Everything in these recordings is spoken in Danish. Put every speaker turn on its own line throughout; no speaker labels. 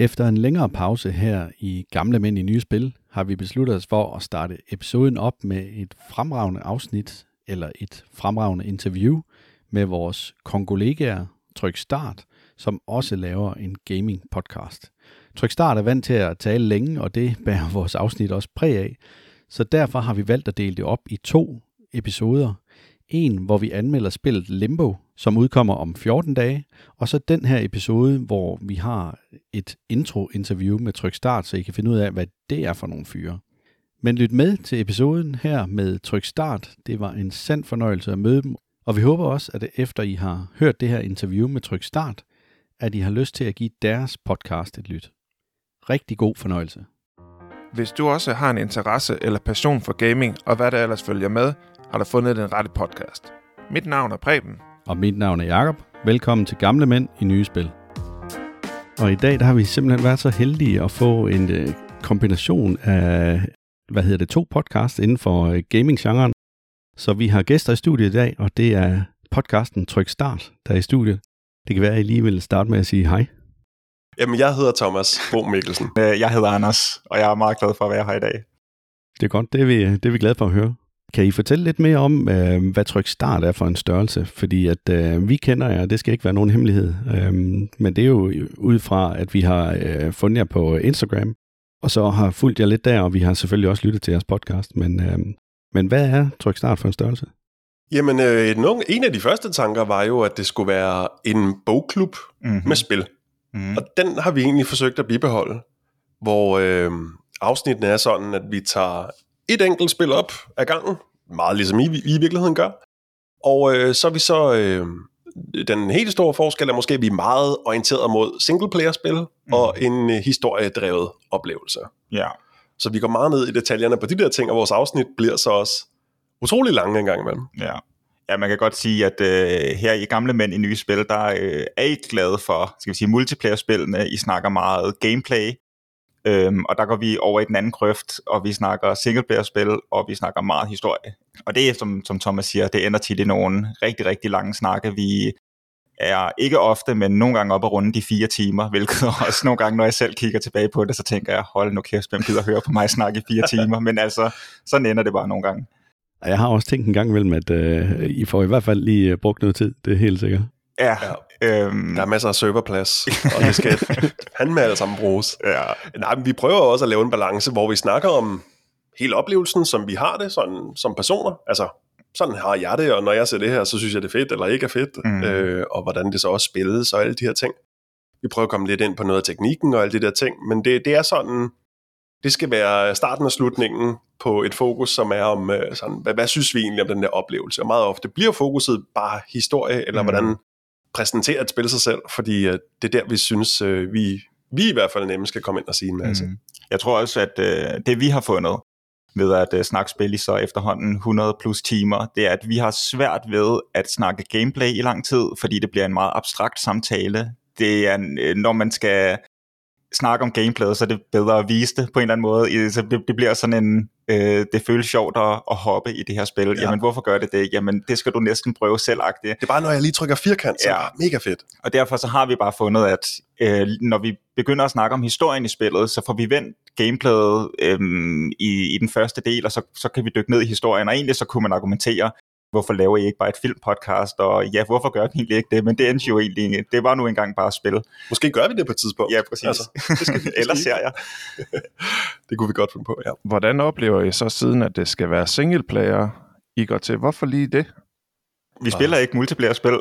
Efter en længere pause her i Gamle Mænd i Nye Spil, har vi besluttet os for at starte episoden op med et fremragende afsnit, eller et fremragende interview med vores kongolegaer Tryk Start, som også laver en gaming podcast. Tryk Start er vant til at tale længe, og det bærer vores afsnit også præg af. Så derfor har vi valgt at dele det op i to episoder. En, hvor vi anmelder spillet Limbo, som udkommer om 14 dage, og så den her episode, hvor vi har et intro-interview med Tryk Start, så I kan finde ud af, hvad det er for nogle fyre. Men lyt med til episoden her med Tryk Start. Det var en sand fornøjelse at møde dem, og vi håber også, at efter I har hørt det her interview med Tryk Start, at I har lyst til at give deres podcast et lyt. Rigtig god fornøjelse.
Hvis du også har en interesse eller passion for gaming, og hvad der ellers følger med, har du fundet den rette podcast. Mit navn er Preben.
Og mit navn er Jakob. Velkommen til Gamle Mænd i Nye Spil. Og i dag der har vi simpelthen været så heldige at få en øh, kombination af, hvad hedder det, to podcasts inden for øh, gaming-genren. Så vi har gæster i studiet i dag, og det er podcasten Tryk Start, der er i studiet. Det kan være, at I lige vil starte med at sige hej.
Jamen, jeg hedder Thomas Bo Mikkelsen.
Øh, Jeg hedder Anders, og jeg er meget glad for at være her i dag.
Det er godt, det er vi, det er vi glade for at høre. Kan I fortælle lidt mere om, øh, hvad Tryk Start er for en størrelse? Fordi at øh, vi kender jer, det skal ikke være nogen hemmelighed. Øh, men det er jo ud fra, at vi har øh, fundet jer på Instagram, og så har fulgt jer lidt der, og vi har selvfølgelig også lyttet til jeres podcast. Men, øh, men hvad er Tryk Start for en størrelse?
Jamen, øh, nogen, en af de første tanker var jo, at det skulle være en bogklub mm-hmm. med spil. Mm. Og den har vi egentlig forsøgt at bibeholde, hvor øh, afsnittene er sådan, at vi tager et enkelt spil op ad gangen, meget ligesom I, I i virkeligheden gør, og øh, så er vi så, øh, den helt store forskel er måske, at vi er meget orienteret mod singleplayer-spil mm. og en øh, historiedrevet oplevelse.
Ja.
Så vi går meget ned i detaljerne på de der ting, og vores afsnit bliver så også utrolig lange en gang imellem.
Ja. Ja, man kan godt sige, at øh, her i Gamle Mænd i Nye Spil, der øh, er I glade for, skal vi sige, multiplayer-spillene. I snakker meget gameplay, øhm, og der går vi over i den anden krøft, og vi snakker singleplayer-spil, og vi snakker meget historie. Og det er, som, som Thomas siger, det ender tit i nogle rigtig, rigtig lange snakke. Vi er ikke ofte, men nogle gange op og runde de fire timer, hvilket også nogle gange, når jeg selv kigger tilbage på det, så tænker jeg, hold nu kæft, hvem gider høre på mig snakke i fire timer, men altså, sådan ender det bare nogle gange.
Jeg har også tænkt en gang imellem, at øh, I får i hvert fald lige øh, brugt noget tid, det er helt sikkert.
Ja,
ja. Øhm, der er masser af serverplads, og det skal fandme alle sammen bruges.
Ja.
Nej, men vi prøver også at lave en balance, hvor vi snakker om hele oplevelsen, som vi har det sådan, som personer. Altså, sådan har jeg det, og når jeg ser det her, så synes jeg, det er fedt, eller ikke er fedt, mm. øh, og hvordan det så også spilles, og alle de her ting. Vi prøver at komme lidt ind på noget af teknikken og alle de der ting, men det, det er sådan, det skal være starten og slutningen på et fokus, som er om, øh, sådan, hvad, hvad synes vi egentlig om den der oplevelse? Og meget ofte bliver fokuset bare historie, eller mm. hvordan præsenterer et spil sig selv, fordi øh, det er der, vi synes, øh, vi, vi i hvert fald nemme skal komme ind og sige en masse. Mm.
Jeg tror også, at øh, det vi har fundet ved at øh, snakke spil i så efterhånden 100 plus timer, det er, at vi har svært ved at snakke gameplay i lang tid, fordi det bliver en meget abstrakt samtale. Det er, øh, når man skal snakke om gameplayet, så er det bedre at vise det på en eller anden måde. Så det, det bliver sådan en, øh, det føles sjovt at, at hoppe i det her spil. Ja. Jamen, hvorfor gør det det? Jamen, det skal du næsten prøve selv -agtigt.
Det er bare, når jeg lige trykker firkant, så ja. er det mega fedt.
Og derfor så har vi bare fundet, at øh, når vi begynder at snakke om historien i spillet, så får vi vendt gameplayet øh, i, i den første del, og så, så kan vi dykke ned i historien, og egentlig så kunne man argumentere, hvorfor laver I ikke bare et filmpodcast, og ja, hvorfor gør vi egentlig ikke det, men det endte jo egentlig, det var nu engang bare spil.
Måske gør vi det på et tidspunkt.
Ja, præcis. Altså, det skal vi, Ellers ser jeg.
det kunne vi godt finde på, ja.
Hvordan oplever I så siden, at det skal være singleplayer, I går til? Hvorfor lige det?
Vi spiller ikke multiplayer-spil.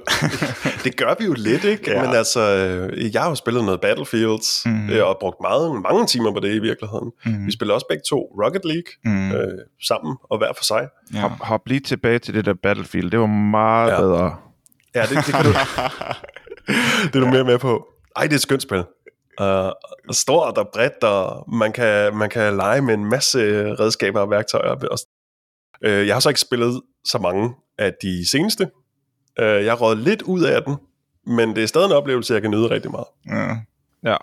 det gør vi jo lidt, ikke? Ja. Men altså, jeg har jo spillet noget Battlefields, mm. og brugt meget, mange timer på det i virkeligheden. Mm. Vi spiller også begge to Rocket League mm. øh, sammen, og hver for sig.
Ja. Hop, hop lige tilbage til det der Battlefield. Det var meget ja. bedre.
Ja, det, det kan du... det er du mere med på. Ej, det er et skønt spil. Uh, stort og bredt, og man kan, man kan lege med en masse redskaber og værktøjer. Uh, jeg har så ikke spillet så mange af de seneste. Uh, jeg har lidt ud af den, men det er stadig en oplevelse, jeg kan nyde rigtig meget.
Ja. ja.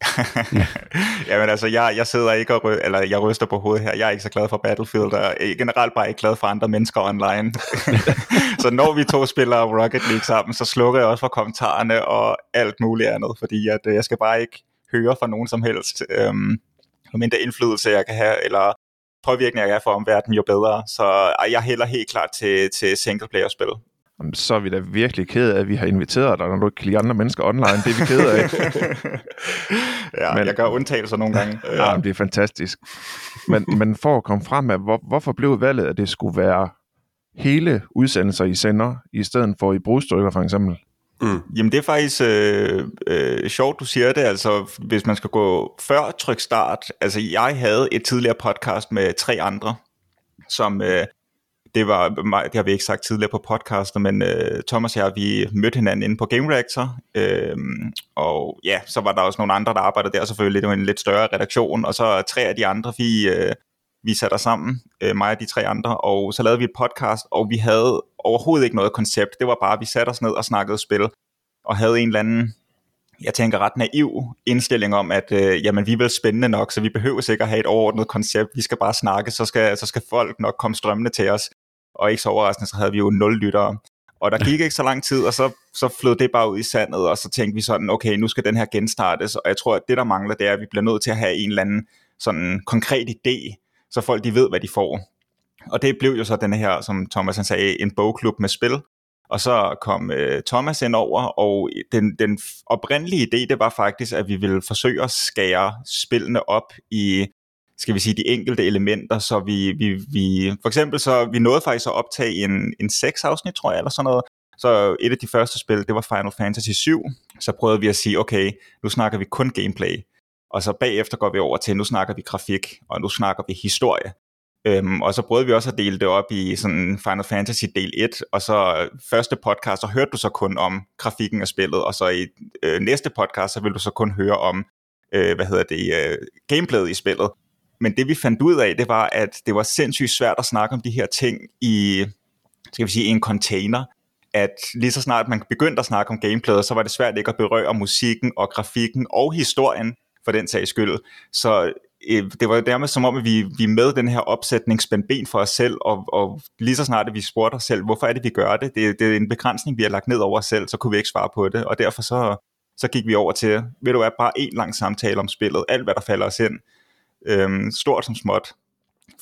Jamen altså, jeg, jeg sidder ikke og rø- eller jeg ryster på hovedet her. Jeg er ikke så glad for Battlefield, og er generelt bare ikke glad for andre mennesker online. så når vi to spiller Rocket League sammen, så slukker jeg også for kommentarerne og alt muligt andet, fordi at, øh, jeg skal bare ikke høre fra nogen som helst. Øhm, mindre indflydelse jeg kan have, eller påvirkning jeg kan for omverdenen, jo bedre. Så jeg hælder helt klart til, til single-player-spil.
Så er vi da virkelig ked af, at vi har inviteret dig, når du ikke kan lide andre mennesker online. Det er vi ked af.
ja, men, jeg gør undtagelser nogle gange.
Ja, det er fantastisk. Men, men for at komme frem med, hvor, hvorfor blev valget, at det skulle være hele udsendelser, I sender, i stedet for i brudstykker for eksempel?
Mm. Jamen det er faktisk øh, øh, sjovt, du siger det. Altså, hvis man skal gå før tryk start. Altså, jeg havde et tidligere podcast med tre andre, som... Øh, det var det har vi ikke sagt tidligere på podcasten, men øh, Thomas og jeg, vi mødte hinanden inde på Game Reactor, øh, og ja, så var der også nogle andre, der arbejdede der selvfølgelig, det var en lidt større redaktion, og så tre af de andre, vi, øh, vi satte os sammen, øh, mig og de tre andre, og så lavede vi et podcast, og vi havde overhovedet ikke noget koncept, det var bare, at vi satte os ned og snakkede spil, og havde en eller anden jeg tænker ret naiv indstilling om, at øh, jamen, vi er vel spændende nok, så vi behøver sikkert have et overordnet koncept, vi skal bare snakke, så skal, så skal folk nok komme strømmende til os. Og ikke så overraskende, så havde vi jo nul lyttere. Og der gik ikke så lang tid, og så, så flød det bare ud i sandet, og så tænkte vi sådan, okay, nu skal den her genstartes, og jeg tror, at det, der mangler, det er, at vi bliver nødt til at have en eller anden sådan konkret idé, så folk de ved, hvad de får. Og det blev jo så den her, som Thomas han sagde, en bogklub med spil, og så kom øh, Thomas ind over, og den, den oprindelige idé, det var faktisk, at vi ville forsøge at skære spillene op i skal vi sige, de enkelte elementer, så vi, vi, vi for eksempel så, vi nåede faktisk at optage en, en seks afsnit, tror jeg, eller sådan noget, så et af de første spil, det var Final Fantasy 7, så prøvede vi at sige, okay, nu snakker vi kun gameplay, og så bagefter går vi over til, nu snakker vi grafik, og nu snakker vi historie. Øhm, og så prøvede vi også at dele det op i sådan Final Fantasy del 1, og så øh, første podcast, så hørte du så kun om grafikken af spillet, og så i øh, næste podcast, så vil du så kun høre om, øh, hvad hedder det, øh, gameplayet i spillet. Men det vi fandt ud af, det var, at det var sindssygt svært at snakke om de her ting i, skal vi sige, en container. At lige så snart man begyndte at snakke om gameplayet, så var det svært ikke at berøre musikken og grafikken og historien for den sags skyld. Så øh, det var dermed som om, at vi, vi med den her opsætning spændte ben for os selv, og, og lige så snart at vi spurgte os selv, hvorfor er det, vi gør det? det? Det er en begrænsning, vi har lagt ned over os selv, så kunne vi ikke svare på det, og derfor så, så gik vi over til, ved du hvad, bare en lang samtale om spillet, alt hvad der falder os ind, øhm, stort som småt,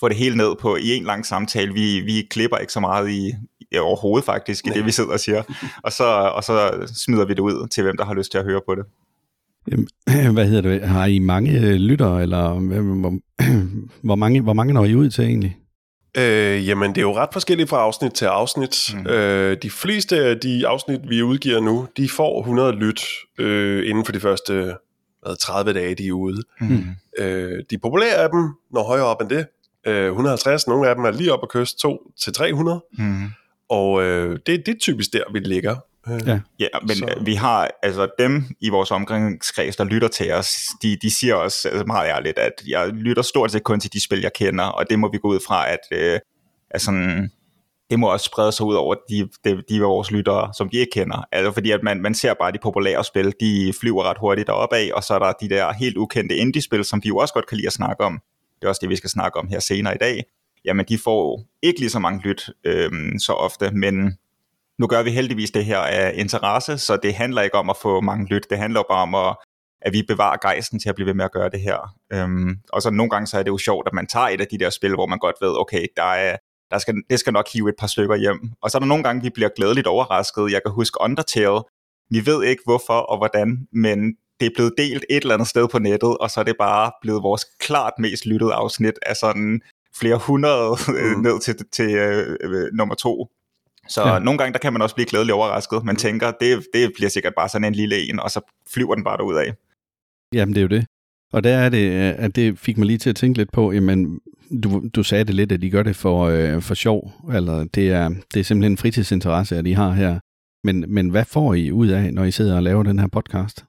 få det hele ned på i en lang samtale. Vi, vi klipper ikke så meget i, i overhovedet faktisk, i Nej. det vi sidder og siger. Og så, og så smider vi det ud til, hvem der har lyst til at høre på det.
Hvad hedder det? Har I mange øh, lyttere, eller hvor, hvor, mange, hvor mange når I ud til egentlig?
Øh, jamen, det er jo ret forskelligt fra afsnit til afsnit. Mm. Øh, de fleste af de afsnit, vi udgiver nu, de får 100 lyt øh, inden for de første hvad, 30 dage, de er ude. Mm. Øh, de populære af dem når højere op end det. Øh, 150, nogle af dem er lige op at kysse 2 til 300. Mm. Og øh, det, det er typisk der, vi ligger.
Ja. ja, men så. vi har, altså dem i vores omgangskreds, der lytter til os, de, de siger også altså meget ærligt, at jeg lytter stort set kun til de spil, jeg kender, og det må vi gå ud fra, at, øh, at sådan, det må også sprede sig ud over de, de, de vores lyttere, som de ikke kender. Altså fordi at man, man ser bare de populære spil, de flyver ret hurtigt deroppe af, og så er der de der helt ukendte indie-spil, som vi jo også godt kan lide at snakke om. Det er også det, vi skal snakke om her senere i dag. Jamen, de får ikke lige så mange lyt øhm, så ofte, men nu gør vi heldigvis det her af interesse, så det handler ikke om at få mange lyt, det handler bare om at at vi bevarer gejsten til at blive ved med at gøre det her. Øhm, og så nogle gange så er det jo sjovt, at man tager et af de der spil, hvor man godt ved, okay, der er, der skal, det skal nok hive et par stykker hjem. Og så er der nogle gange, vi bliver glædeligt overrasket. Jeg kan huske Undertale. Vi ved ikke hvorfor og hvordan, men det er blevet delt et eller andet sted på nettet, og så er det bare blevet vores klart mest lyttede afsnit af sådan flere hundrede øh, mm. ned til, til øh, øh, nummer to. Så ja. nogle gange, der kan man også blive glædeligt overrasket. Man tænker, det, det bliver sikkert bare sådan en lille en, og så flyver den bare ud af.
Jamen, det er jo det. Og der er det, at det fik mig lige til at tænke lidt på, jamen, du, du sagde det lidt, at de gør det for, øh, for sjov, eller det er, det er simpelthen en fritidsinteresse, at I har her. Men, men hvad får I ud af, når I sidder og laver den her podcast?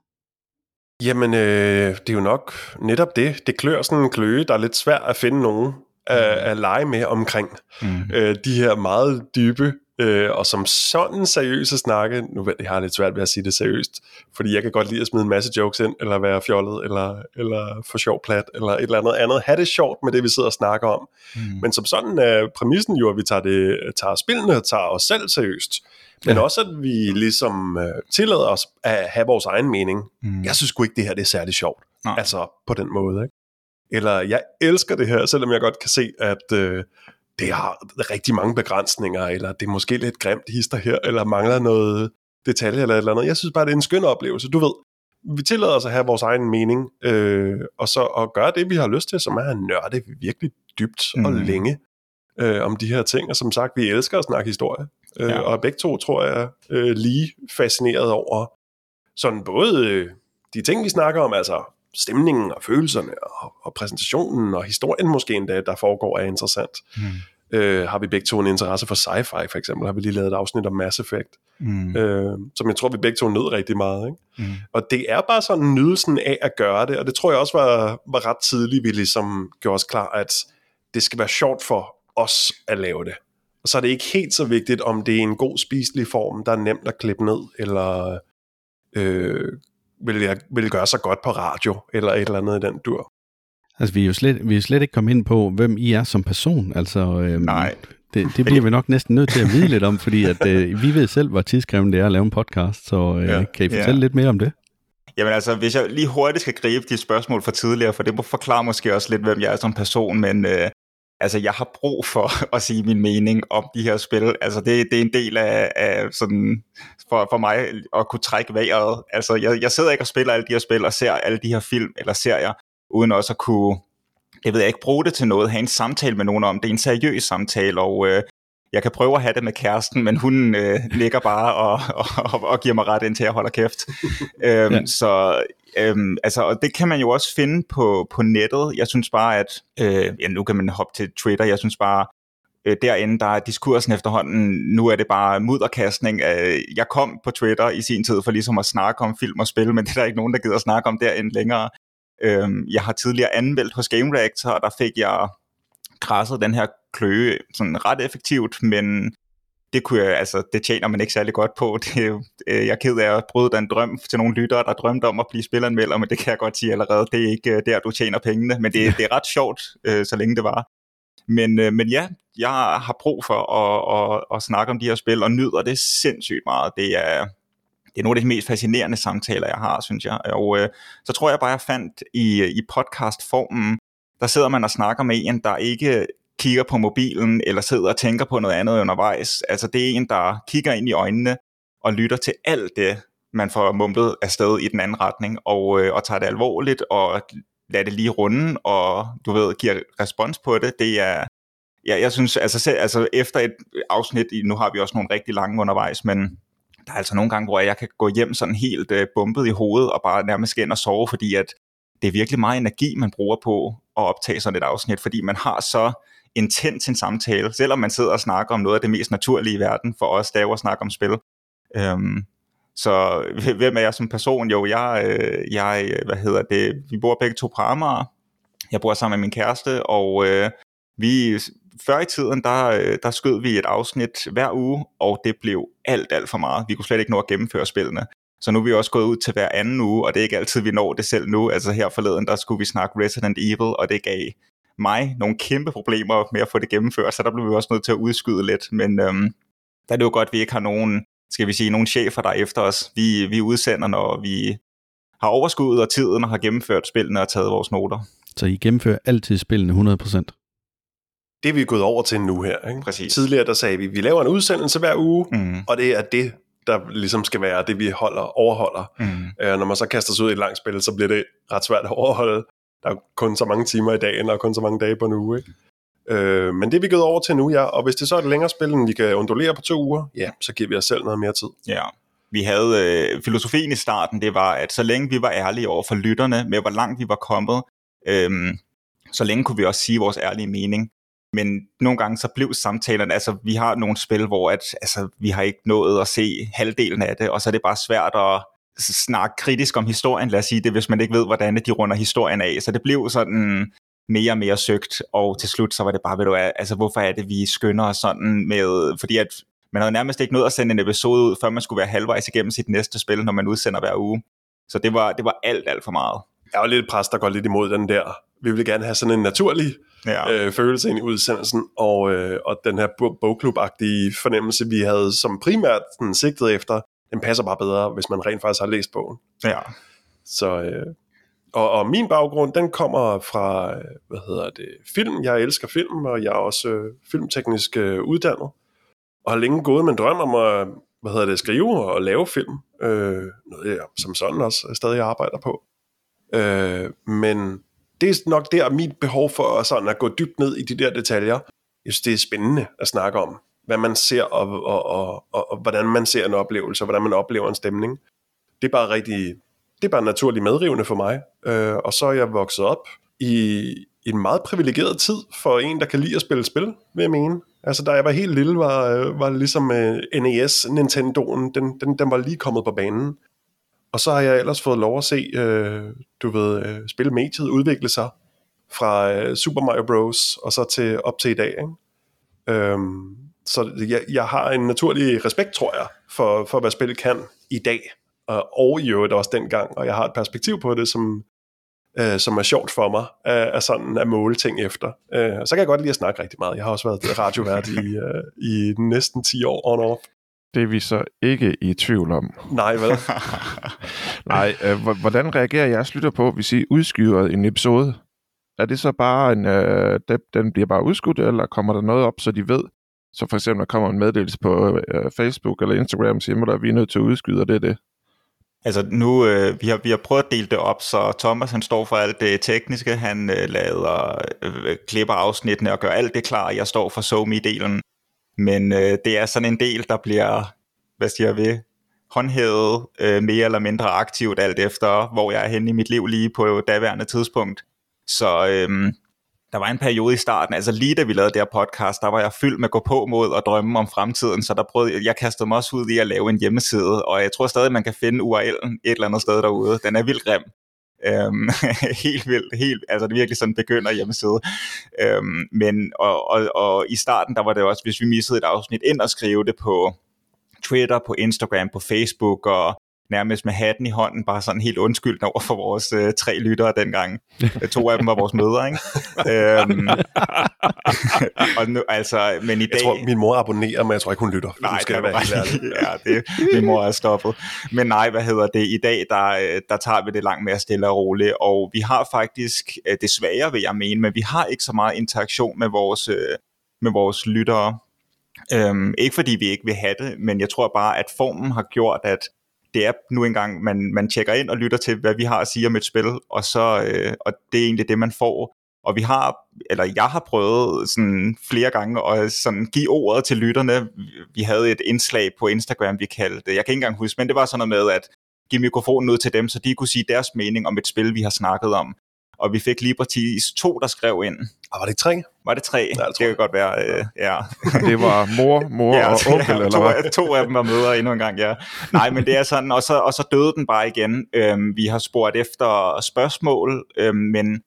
Jamen, øh, det er jo nok netop det. Det klør sådan en kløe, der er lidt svært at finde nogen at, at lege med omkring. Mm. Øh, de her meget dybe øh, og som sådan seriøse snakke, nu ved jeg, har lidt svært ved at sige det seriøst, fordi jeg kan godt lide at smide en masse jokes ind, eller være fjollet, eller, eller få sjov plat, eller et eller andet andet. Ha' det sjovt med det, vi sidder og snakker om. Mm. Men som sådan er præmissen jo, at vi tager, det, tager spillene og tager os selv seriøst. Men ja. også, at vi ligesom uh, tillader os at have vores egen mening. Mm. Jeg synes sgu ikke, det her det er særlig sjovt. Nej. Altså på den måde, ikke? Eller jeg elsker det her, selvom jeg godt kan se, at øh, det har rigtig mange begrænsninger, eller det er måske lidt grimt hister her, eller mangler noget detalje eller et eller andet. Jeg synes bare, det er en skøn oplevelse. Du ved, vi tillader os at have vores egen mening, øh, og så at gøre det, vi har lyst til, som er at nørde virkelig dybt mm. og længe øh, om de her ting. Og som sagt, vi elsker at snakke historie. Øh, ja. Og begge to, tror jeg, øh, lige fascineret over sådan både øh, de ting, vi snakker om, altså stemningen og følelserne og, og præsentationen og historien måske endda, der foregår, er interessant. Mm. Øh, har vi begge to en interesse for sci-fi, for eksempel, har vi lige lavet et afsnit om Mass Effect, mm. øh, som jeg tror, vi begge to nød rigtig meget. Ikke? Mm. Og det er bare sådan nydelsen af at gøre det, og det tror jeg også var, var ret tidligt, vi ligesom gjorde os klar, at det skal være sjovt for os at lave det. Og så er det ikke helt så vigtigt, om det er en god spiselig form, der er nemt at klippe ned, eller øh, vil, jeg, vil gøre sig godt på radio, eller et eller andet i den dur.
Altså, vi er jo slet, vi er slet ikke kommet ind på, hvem I er som person. Altså, øhm,
Nej.
Det, det bliver vi nok næsten nødt til at vide lidt om, fordi at, øh, vi ved selv, hvor tidskrævende det er at lave en podcast, så øh, ja. kan I fortælle ja. lidt mere om det?
Jamen altså, hvis jeg lige hurtigt skal gribe de spørgsmål fra tidligere, for det må forklare måske også lidt, hvem jeg er som person, men øh, altså, jeg har brug for at sige min mening om de her spil. Altså, det, det er en del af, af sådan, for, for mig at kunne trække vejret. Altså, jeg, jeg sidder ikke og spiller alle de her spil og ser alle de her film eller serier, uden også at kunne, jeg ved ikke, bruge det til noget, have en samtale med nogen om. Det er en seriøs samtale, og øh, jeg kan prøve at have det med kæresten, men hun øh, ligger bare og, og, og giver mig ret ind til at holde kæft. øhm, ja. Så øhm, altså, og det kan man jo også finde på, på nettet. Jeg synes bare, at øh, ja, nu kan man hoppe til Twitter. Jeg synes bare, øh, derinde, der er diskursen efterhånden, nu er det bare mudderkastning. Øh, jeg kom på Twitter i sin tid for ligesom at snakke om film og spil, men det er der ikke nogen, der gider at snakke om derinde længere. Øh, jeg har tidligere anmeldt hos Game Reactor, og der fik jeg krasset den her kløe sådan ret effektivt, men det, kunne jeg, altså, det tjener man ikke særlig godt på. Det, øh, jeg er ked af at bryde den drøm til nogle lyttere, der drømte om at blive spilleranmelder, men det kan jeg godt sige allerede, det er ikke øh, der, du tjener pengene, men det, det er ret sjovt, øh, så længe det var. Men, men ja, jeg har brug for at, at, at snakke om de her spil, og nyder det sindssygt meget. Det er, det er nogle af de mest fascinerende samtaler, jeg har, synes jeg. Og øh, så tror jeg bare, jeg fandt i, i podcastformen, der sidder man og snakker med en, der ikke kigger på mobilen, eller sidder og tænker på noget andet undervejs. Altså det er en, der kigger ind i øjnene, og lytter til alt det, man får mumlet afsted i den anden retning, og, øh, og tager det alvorligt, og lader det lige runde, og du ved, giver respons på det. Det er, ja, jeg synes, altså, selv, altså efter et afsnit, nu har vi også nogle rigtig lange undervejs, men der er altså nogle gange, hvor jeg kan gå hjem sådan helt øh, bumpet i hovedet, og bare nærmest skal ind og sove, fordi at det er virkelig meget energi, man bruger på at optage sådan et afsnit, fordi man har så intens en samtale, selvom man sidder og snakker om noget af det mest naturlige i verden for os, der er jo at snakke om spil. Øhm, så hvem er jeg som person? Jo, jeg, øh, jeg, hvad hedder det, vi bor begge to på Amager. Jeg bor sammen med min kæreste, og øh, vi, før i tiden, der, øh, der skød vi et afsnit hver uge, og det blev alt, alt for meget. Vi kunne slet ikke nå at gennemføre spillene. Så nu er vi også gået ud til hver anden uge, og det er ikke altid, vi når det selv nu. Altså her forleden, der skulle vi snakke Resident Evil, og det gav mig nogle kæmpe problemer med at få det gennemført, så der blev vi også nødt til at udskyde lidt. Men øhm, der er det jo godt, at vi ikke har nogen, skal vi sige, nogen chefer, der er efter os. Vi, vi udsender, når vi har overskuddet og tiden og har gennemført spillene og taget vores noter.
Så I gennemfører altid spillene 100%?
Det er vi gået over til nu her. Ikke?
Præcis.
Tidligere der sagde vi, at vi laver en udsendelse hver uge, mm. og det er det, der ligesom skal være det, vi holder, overholder. Mm. Øh, når man så kaster sig ud i et langt spil, så bliver det ret svært at overholde. Der er kun så mange timer i dagen, og kun så mange dage på en uge. Ikke? Øh, men det er vi gået over til nu, ja. Og hvis det så er et længere spil, end vi kan undulere på to uger, ja, så giver vi os selv noget mere tid.
Ja. Vi havde øh, filosofien i starten, det var, at så længe vi var ærlige over for lytterne med, hvor langt vi var kommet, øh, så længe kunne vi også sige vores ærlige mening. Men nogle gange så blev samtalerne, altså vi har nogle spil, hvor at, altså, vi har ikke nået at se halvdelen af det, og så er det bare svært at snakke kritisk om historien, lad os sige det, hvis man ikke ved, hvordan de runder historien af. Så det blev sådan mere og mere søgt, og til slut så var det bare, ved du altså hvorfor er det, vi skynder os sådan med, fordi at man havde nærmest ikke nået at sende en episode ud, før man skulle være halvvejs igennem sit næste spil, når man udsender hver uge. Så det var, det var alt, alt for meget.
Jeg var lidt pres, der går lidt imod den der. Vi ville gerne have sådan en naturlig ja. øh, følelse ind i udsendelsen, og, øh, og den her bogklub-agtige fornemmelse, vi havde som primært sådan, sigtet efter, den passer bare bedre, hvis man rent faktisk har læst bogen.
Ja.
Så, øh, og, og min baggrund, den kommer fra, øh, hvad hedder det, film. Jeg elsker film, og jeg er også øh, filmteknisk øh, uddannet. Og har længe gået med en drøm om at, hvad hedder det, skrive og lave film. Øh, noget jeg som sådan også stadig arbejder på. Øh, men det er nok der mit behov for sådan at gå dybt ned i de der detaljer. Jeg synes, det er spændende at snakke om, hvad man ser, og, og, og, og, og hvordan man ser en oplevelse, og hvordan man oplever en stemning. Det er bare rigtig, det er bare naturligt medrivende for mig. Øh, og så er jeg vokset op i, i en meget privilegeret tid for en, der kan lide at spille spil, vil jeg mene. Altså, da jeg var helt lille, var, øh, var ligesom øh, uh, NES, Nintendoen, den, den, den var lige kommet på banen. Og så har jeg ellers fået lov at se, øh, du ved, øh, spilmediet udvikle sig fra øh, Super Mario Bros. og så til op til i dag. Ikke? Øhm, så jeg, jeg har en naturlig respekt, tror jeg, for, for hvad spillet kan i dag, og, og i øvrigt også dengang, og jeg har et perspektiv på det, som, øh, som er sjovt for mig, at, at sådan at måle ting efter. Øh, så kan jeg godt lide at snakke rigtig meget. Jeg har også været radiovært i, øh, i næsten 10 år on off.
Det er vi så ikke i tvivl om.
Nej, vel?
Nej, øh, hvordan reagerer jeres lytter på, hvis I udskyder en episode? Er det så bare en, øh, den bliver bare udskudt, eller kommer der noget op, så de ved? Så for eksempel, der kommer en meddelelse på øh, Facebook eller Instagram, og siger, at vi er nødt til at udskyde, og det er det.
Altså nu, øh, vi, har, vi har prøvet at dele det op, så Thomas han står for alt det tekniske, han øh, lader, øh, klipper afsnittene og gør alt det klar, jeg står for SoMe-delen. Men øh, det er sådan en del, der bliver, hvad siger vi, håndhævet øh, mere eller mindre aktivt, alt efter hvor jeg er henne i mit liv lige på daværende tidspunkt. Så øh, der var en periode i starten, altså lige da vi lavede det her podcast, der var jeg fyldt med gå på mod og drømme om fremtiden, så der prøvede jeg, kastede mig også ud i at lave en hjemmeside, og jeg tror stadig, man kan finde URL'en et eller andet sted derude. Den er vildt grim. Øhm, helt vildt, helt, altså det er virkelig sådan begynder hjemmeside. Øhm, men, og, og, og i starten, der var det også, hvis vi missede et afsnit, ind og skrive det på Twitter, på Instagram, på Facebook, og nærmest med hatten i hånden, bare sådan helt undskyldende over for vores øh, tre lyttere dengang. to af dem var vores mødre, ikke? øhm, og nu, altså, men i
jeg
dag...
tror, min mor abonnerer, men jeg tror ikke, hun lytter.
Nej,
skal
det
være
ret. ja, det, min mor er stoppet. Men nej, hvad hedder det? I dag, der, øh, der tager vi det langt mere stille og roligt, og vi har faktisk, øh, desværre vil jeg mene, men vi har ikke så meget interaktion med vores, øh, med vores lyttere. Øhm, ikke fordi vi ikke vil have det, men jeg tror bare, at formen har gjort, at det er nu engang, man, man tjekker ind og lytter til, hvad vi har at sige om et spil, og, så, øh, og det er egentlig det, man får. Og vi har, eller jeg har prøvet sådan flere gange at sådan give ordet til lytterne. Vi havde et indslag på Instagram, vi kaldte, jeg kan ikke engang huske, men det var sådan noget med, at give mikrofonen ud til dem, så de kunne sige deres mening om et spil, vi har snakket om og vi fik lige præcis to, der skrev ind.
Og var det tre?
Var det tre? Ja, det, det kan godt være, øh, ja.
det var mor, mor ja, og onkel, ja, eller
to,
hvad?
To af dem var mødre endnu en gang, ja. Nej, men det er sådan, og så, og så døde den bare igen. Øhm, vi har spurgt efter spørgsmål, øhm, men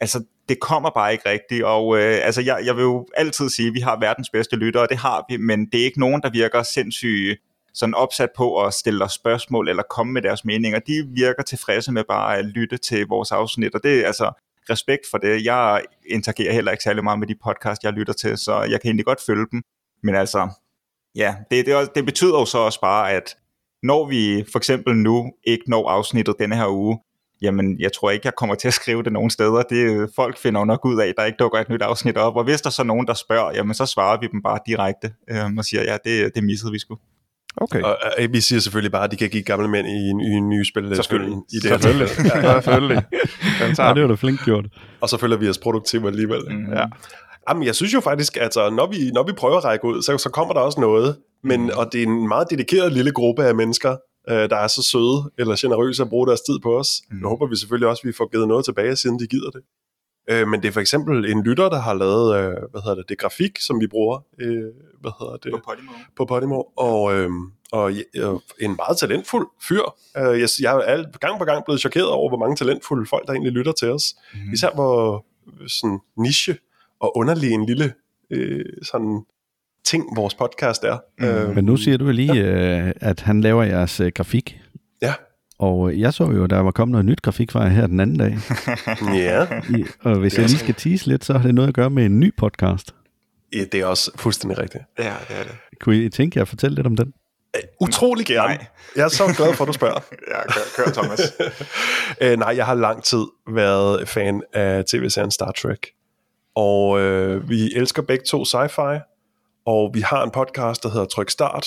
altså, det kommer bare ikke rigtigt, og øh, altså, jeg, jeg vil jo altid sige, at vi har verdens bedste lyttere, og det har vi, men det er ikke nogen, der virker sindssygt sådan opsat på at stille os spørgsmål eller komme med deres meninger. De virker tilfredse med bare at lytte til vores afsnit, og det er altså respekt for det. Jeg interagerer heller ikke særlig meget med de podcast, jeg lytter til, så jeg kan egentlig godt følge dem. Men altså, ja, det, det, det betyder jo så også bare, at når vi for eksempel nu ikke når afsnittet denne her uge, jamen jeg tror ikke, jeg kommer til at skrive det nogen steder. Det folk finder jo nok ud af, der ikke dukker et nyt afsnit op. Og hvis der så er nogen, der spørger, jamen så svarer vi dem bare direkte øh, og siger, ja, det, det missede vi sgu.
Okay. Og vi siger selvfølgelig bare, at de kan give gamle mænd i en, i en ny spil.
Selvfølgelig.
I det
selvfølgelig. ja, ja. selvfølgelig.
ja, det var da flink gjort.
Og så føler vi os produktive alligevel.
Mm, ja.
Jamen, jeg synes jo faktisk, at altså, når, vi, når vi prøver at række ud, så, så kommer der også noget. Men, mm. Og det er en meget dedikeret lille gruppe af mennesker, øh, der er så søde eller generøse at bruge deres tid på os. Mm. Nu håber vi selvfølgelig også, at vi får givet noget tilbage, siden de gider det. Øh, men det er for eksempel en lytter, der har lavet, øh, hvad hedder det, det grafik, som vi bruger, øh, hvad hedder det?
På Podimo.
På Podimo, og, øh, og øh, en meget talentfuld fyr. Øh, jeg, jeg er alt, gang på gang blevet chokeret over, hvor mange talentfulde folk, der egentlig lytter til os. Mm. Især hvor sådan niche og underlig en lille øh, sådan ting, vores podcast er.
Mm. Øh, men nu siger du lige, ja. øh, at han laver jeres øh, grafik. Og jeg så jo, der var kommet noget nyt grafik fra her den anden dag.
ja.
I, og hvis jeg lige skal tease lidt, så har det noget at gøre med en ny podcast.
Ja, det er også fuldstændig rigtigt.
Ja, det er det.
Kunne I tænke jer at fortælle lidt om den?
Utrolig gerne.
Nej.
Jeg er så glad for, at du spørger.
Ja, kør, kør Thomas.
øh, nej, jeg har lang tid været fan af tv-serien Star Trek. Og øh, vi elsker begge to sci-fi. Og vi har en podcast, der hedder Tryk Start.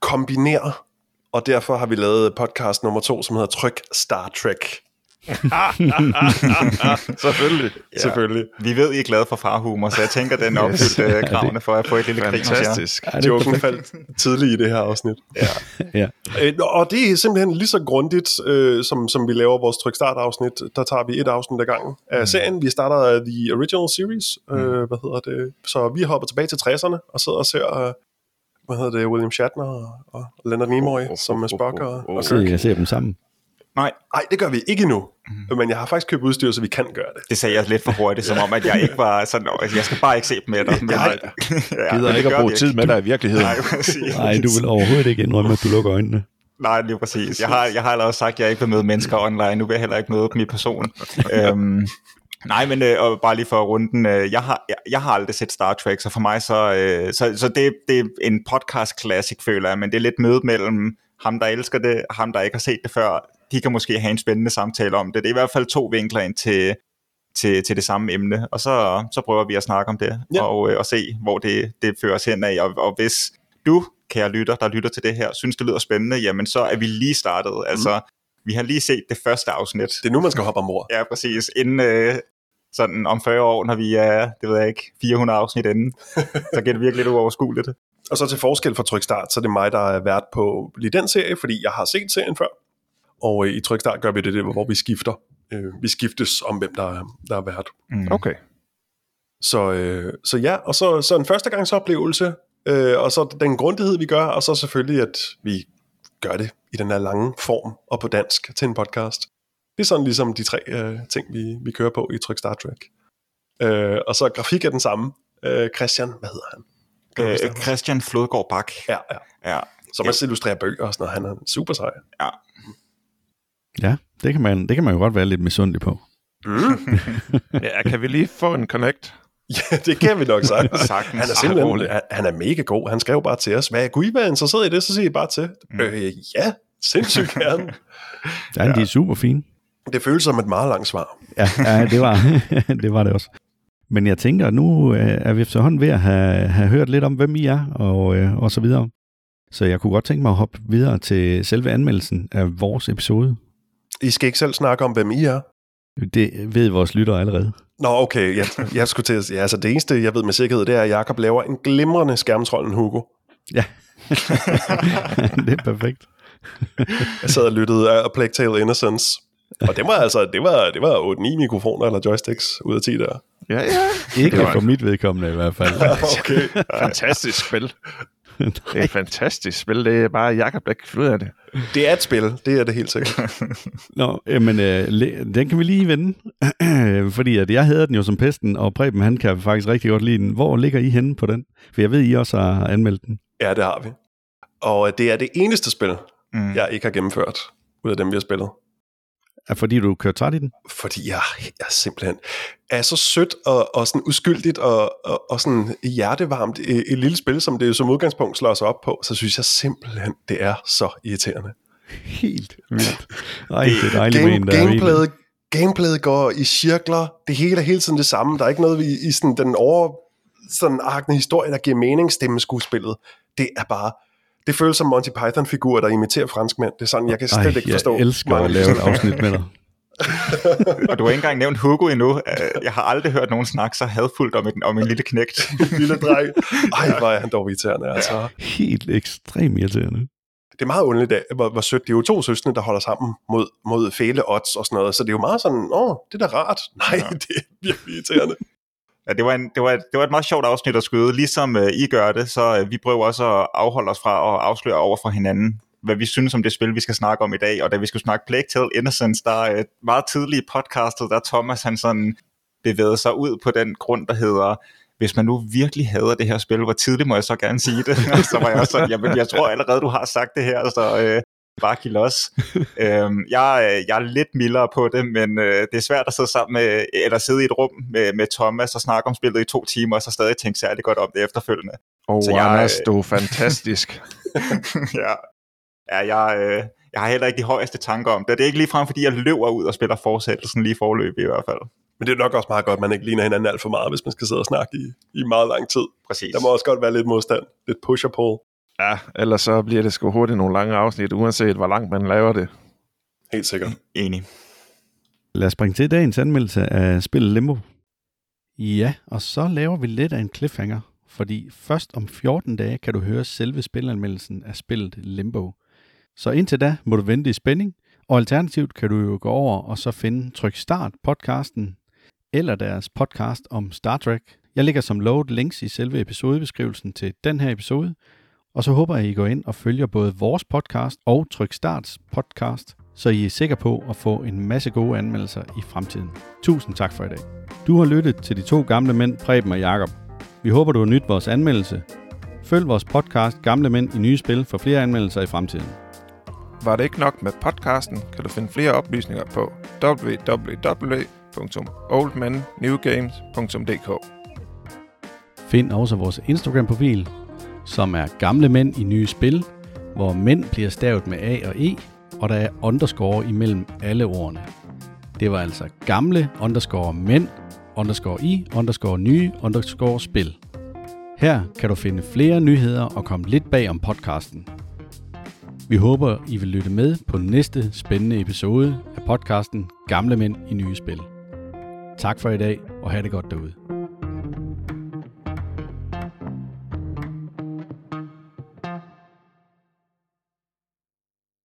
Kombiner. Og derfor har vi lavet podcast nummer to, som hedder Tryk Star Trek.
Selvfølgelig.
Ja. Selvfølgelig.
Vi ved, I er glade for farhumor, så jeg tænker, den er opfyldt øh, kravene for at få et lille jer.
Fantastisk.
Ja, det er
Joken faldt tidligt i det her afsnit. Ja.
Ja.
Øh, og det er simpelthen lige så grundigt, øh, som, som vi laver vores trykstart-afsnit. Der tager vi et afsnit ad gangen af serien. Vi starter The Original Series, øh, hvad hedder det? Så vi hopper tilbage til 60'erne og sidder og ser, øh, hvad hedder det, William Shatner og, og Leonard Nimoy
Oh, oh,
som
oh,
Spock
oh,
og,
oh,
og
Så
Kirk.
jeg ser dem sammen.
Nej,
Nej, det gør vi ikke endnu. Men jeg har faktisk købt udstyr, så vi kan gøre det.
det sagde jeg lidt for hurtigt, som om, at jeg ikke var sådan, "Åh, jeg skal bare ikke se dem med dig. Men,
Nej.
ja,
Gider ikke at bruge tid med dig i virkeligheden.
Nej, præcis.
Nej, du vil overhovedet ikke indrømme, at du lukker øjnene.
Nej, lige præcis. Jeg har, jeg har allerede sagt, at jeg ikke vil møde mennesker online. Nu vil jeg heller ikke møde dem i person. øhm, nej, men øh, og bare lige for runden. Øh, jeg, har, jeg, jeg har aldrig set Star Trek, så for mig så... Øh, så, så det, det er en podcast classic, føler jeg, men det er lidt mødet mellem ham, der elsker det, og ham, der ikke har set det før. De kan måske have en spændende samtale om det. Det er i hvert fald to vinkler ind til, til, til det samme emne, og så, så prøver vi at snakke om det,
Ja.
og, øh, og se, hvor det, det fører os hen af. Og, og hvis du, kære lytter, der lytter til det her, synes det lyder spændende, jamen så er vi lige startet.
Mhm.
Altså, vi har lige set det første afsnit.
Det er nu, man skal hoppe ombord.
Ja, præcis. Inden øh, sådan om 40 år, når vi er, det ved jeg ikke, 400 afsnit inden, så kan det virkelig lidt uoverskueligt.
Og så til forskel fra Trykstart, så er det mig, der er vært på lige den serie, fordi jeg har set serien før. Og øh, i Trykstart gør vi det, hvor vi skifter. Øh, vi skiftes om, hvem der er, der er vært.
Mm.
Okay.
Så, øh, så ja, og så, så en førstegangsoplevelse, øh, og så den grundighed, vi gør, og så selvfølgelig, at vi gør det i den her lange form og på dansk til en podcast. Det er sådan ligesom de tre øh, ting, vi, vi kører på i Tryk Star Trek. Øh, og så grafik er den samme. Øh, Christian, hvad hedder han?
Øh? Christian Flodgaard Bak.
Ja, ja.
Ja,
Som også illustrerer bøger og sådan noget. Han er super sej.
Ja, det kan man, det kan man jo godt være lidt misundelig på.
Mm.
Ja, kan vi lige få en connect?
Ja, det kan vi nok sige.
sagtens.
Han er simpelthen han, han er mega god. Han skrev bare til os, hvad kunne I være interesseret i det? Så siger I bare til. Mm. Øh, ja, sindssygt gerne.
Ja, ja. de er super fine.
Det føles som et meget langt svar.
Ja, ja det, var, det var det også. Men jeg tænker, at nu øh, er vi efterhånden ved at have, have hørt lidt om, hvem I er, og, øh, og så videre. Så jeg kunne godt tænke mig at hoppe videre til selve anmeldelsen af vores episode.
I skal ikke selv snakke om, hvem I er.
Det ved vores lyttere allerede.
Nå, okay. Jeg, jeg skulle til at sige, altså det eneste, jeg ved med sikkerhed, det er, at Jacob laver en glimrende skærmtrollen Hugo.
Ja, det er perfekt.
Jeg sad og lyttede af Plague Tale Innocence. Og det var altså, det var, det var 8-9 mikrofoner eller joysticks ud af 10 der.
Ja, ja.
Ikke for mit vedkommende i hvert fald.
Okay.
Fantastisk spil. Det er et fantastisk spil. Det er bare Jacob, der kan finde ud af det.
Det er et spil, det er det helt sikkert.
Nå, men øh, den kan vi lige vende, fordi at jeg havde den jo som pesten, og Preben han kan faktisk rigtig godt lide den. Hvor ligger I henne på den? For jeg ved, I også har anmeldt den.
Ja, det har vi. Og det er det eneste spil,
Mm.
jeg ikke har gennemført ud af dem, vi har spillet.
Er fordi du kører træt i den?
Fordi jeg, jeg simpelthen er så sødt og, og sådan uskyldigt og, og, og sådan hjertevarmt et, et lille spil, som det jo som udgangspunkt slår sig op på, så synes jeg simpelthen, det er så irriterende.
Helt vildt. Ej, det er dejligt
Game,
en, der enig.
gameplayet, gameplayet går i cirkler, det hele er hele tiden det samme, der er ikke noget i, i sådan den over sådan arkende historie, der giver mening, stemmeskuespillet. Det er bare, det føles som Monty Python-figurer, der imiterer franskmænd. Det er sådan, jeg kan slet
Ej,
ikke forstå.
jeg elsker
mange
at lave et afsnit med dig.
Og du har ikke engang nævnt Hugo endnu. Øh, Jeg har aldrig hørt nogen snakke så hadfuldt om en, om en lille knægt.
lille dreng. Ej, hvor er han dog irriterende, altså.
Helt ekstremt irriterende.
Det er meget underligt, hvor, hvor sødt. Det er jo to søstre, der holder sammen mod, mod fæle odds og sådan noget. Så det er jo meget sådan, åh, det er da rart. Nej, ja. det er virkelig irriterende.
Ja, det var, en, det, var et, det var et meget sjovt afsnit at skyde. Ligesom øh, I gør det, så øh, vi prøver også at afholde os fra at afsløre over for hinanden, hvad vi synes om det spil, vi skal snakke om i dag. Og da vi skulle snakke Plague Tale Innocence, der uh, meget tidligt i podcastet, der Thomas han sådan bevægede sig ud på den grund, der hedder, hvis man nu virkelig hader det her spil, hvor tidligt må jeg så gerne sige det? så var jeg også sådan, jamen, jeg tror allerede, du har sagt det her, så øh, bare kill os. øhm, jeg, jeg er lidt mildere på det, men øh, det er svært at sidde sammen med, eller sidde i et rum med, med Thomas og snakke om spillet i to timer, og så stadig tænke særlig godt om det efterfølgende.
Og
Så
oh,
jeg,
Anders,
øh,
du er fantastisk.
ja, ja jeg, øh, jeg har heller ikke de højeste tanker om det. Det er ikke ligefrem, fordi jeg løber ud og spiller fortsættelsen lige forløb i hvert fald.
Men det er nok også meget godt, at man ikke ligner hinanden alt for meget, hvis man skal sidde og snakke i, i meget lang tid.
Præcis.
Der må også godt være lidt modstand. Lidt push og pull.
Ja, ellers så bliver det sgu hurtigt nogle lange afsnit, uanset hvor langt man laver det.
Helt sikkert.
Enig.
Lad os springe til dagens anmeldelse af spillet Limbo. Ja, og så laver vi lidt af en cliffhanger, fordi først om 14 dage kan du høre selve spilanmeldelsen af spillet Limbo. Så indtil da må du vente i spænding, og alternativt kan du jo gå over og så finde Tryk Start podcasten, eller deres podcast om Star Trek. Jeg lægger som lovet links i selve episodebeskrivelsen til den her episode, og så håber jeg, at I går ind og følger både vores podcast og Tryk Starts podcast, så I er sikre på at få en masse gode anmeldelser i fremtiden. Tusind tak for i dag. Du har lyttet til de to gamle mænd, Preben og Jakob. Vi håber, du har nydt vores anmeldelse. Følg vores podcast Gamle Mænd i Nye Spil for flere anmeldelser i fremtiden.
Var det ikke nok med podcasten, kan du finde flere oplysninger på www.oldmennewgames.dk
Find også vores Instagram-profil, som er Gamle Mænd i Nye Spil, hvor mænd bliver stavet med A og E, og der er underscore imellem alle ordene. Det var altså gamle underscore mænd, underscore i, underscore nye, underscore spil. Her kan du finde flere nyheder og komme lidt bag om podcasten. Vi håber, I vil lytte med på næste spændende episode af podcasten Gamle Mænd i Nye Spil. Tak for i dag, og have det godt derude.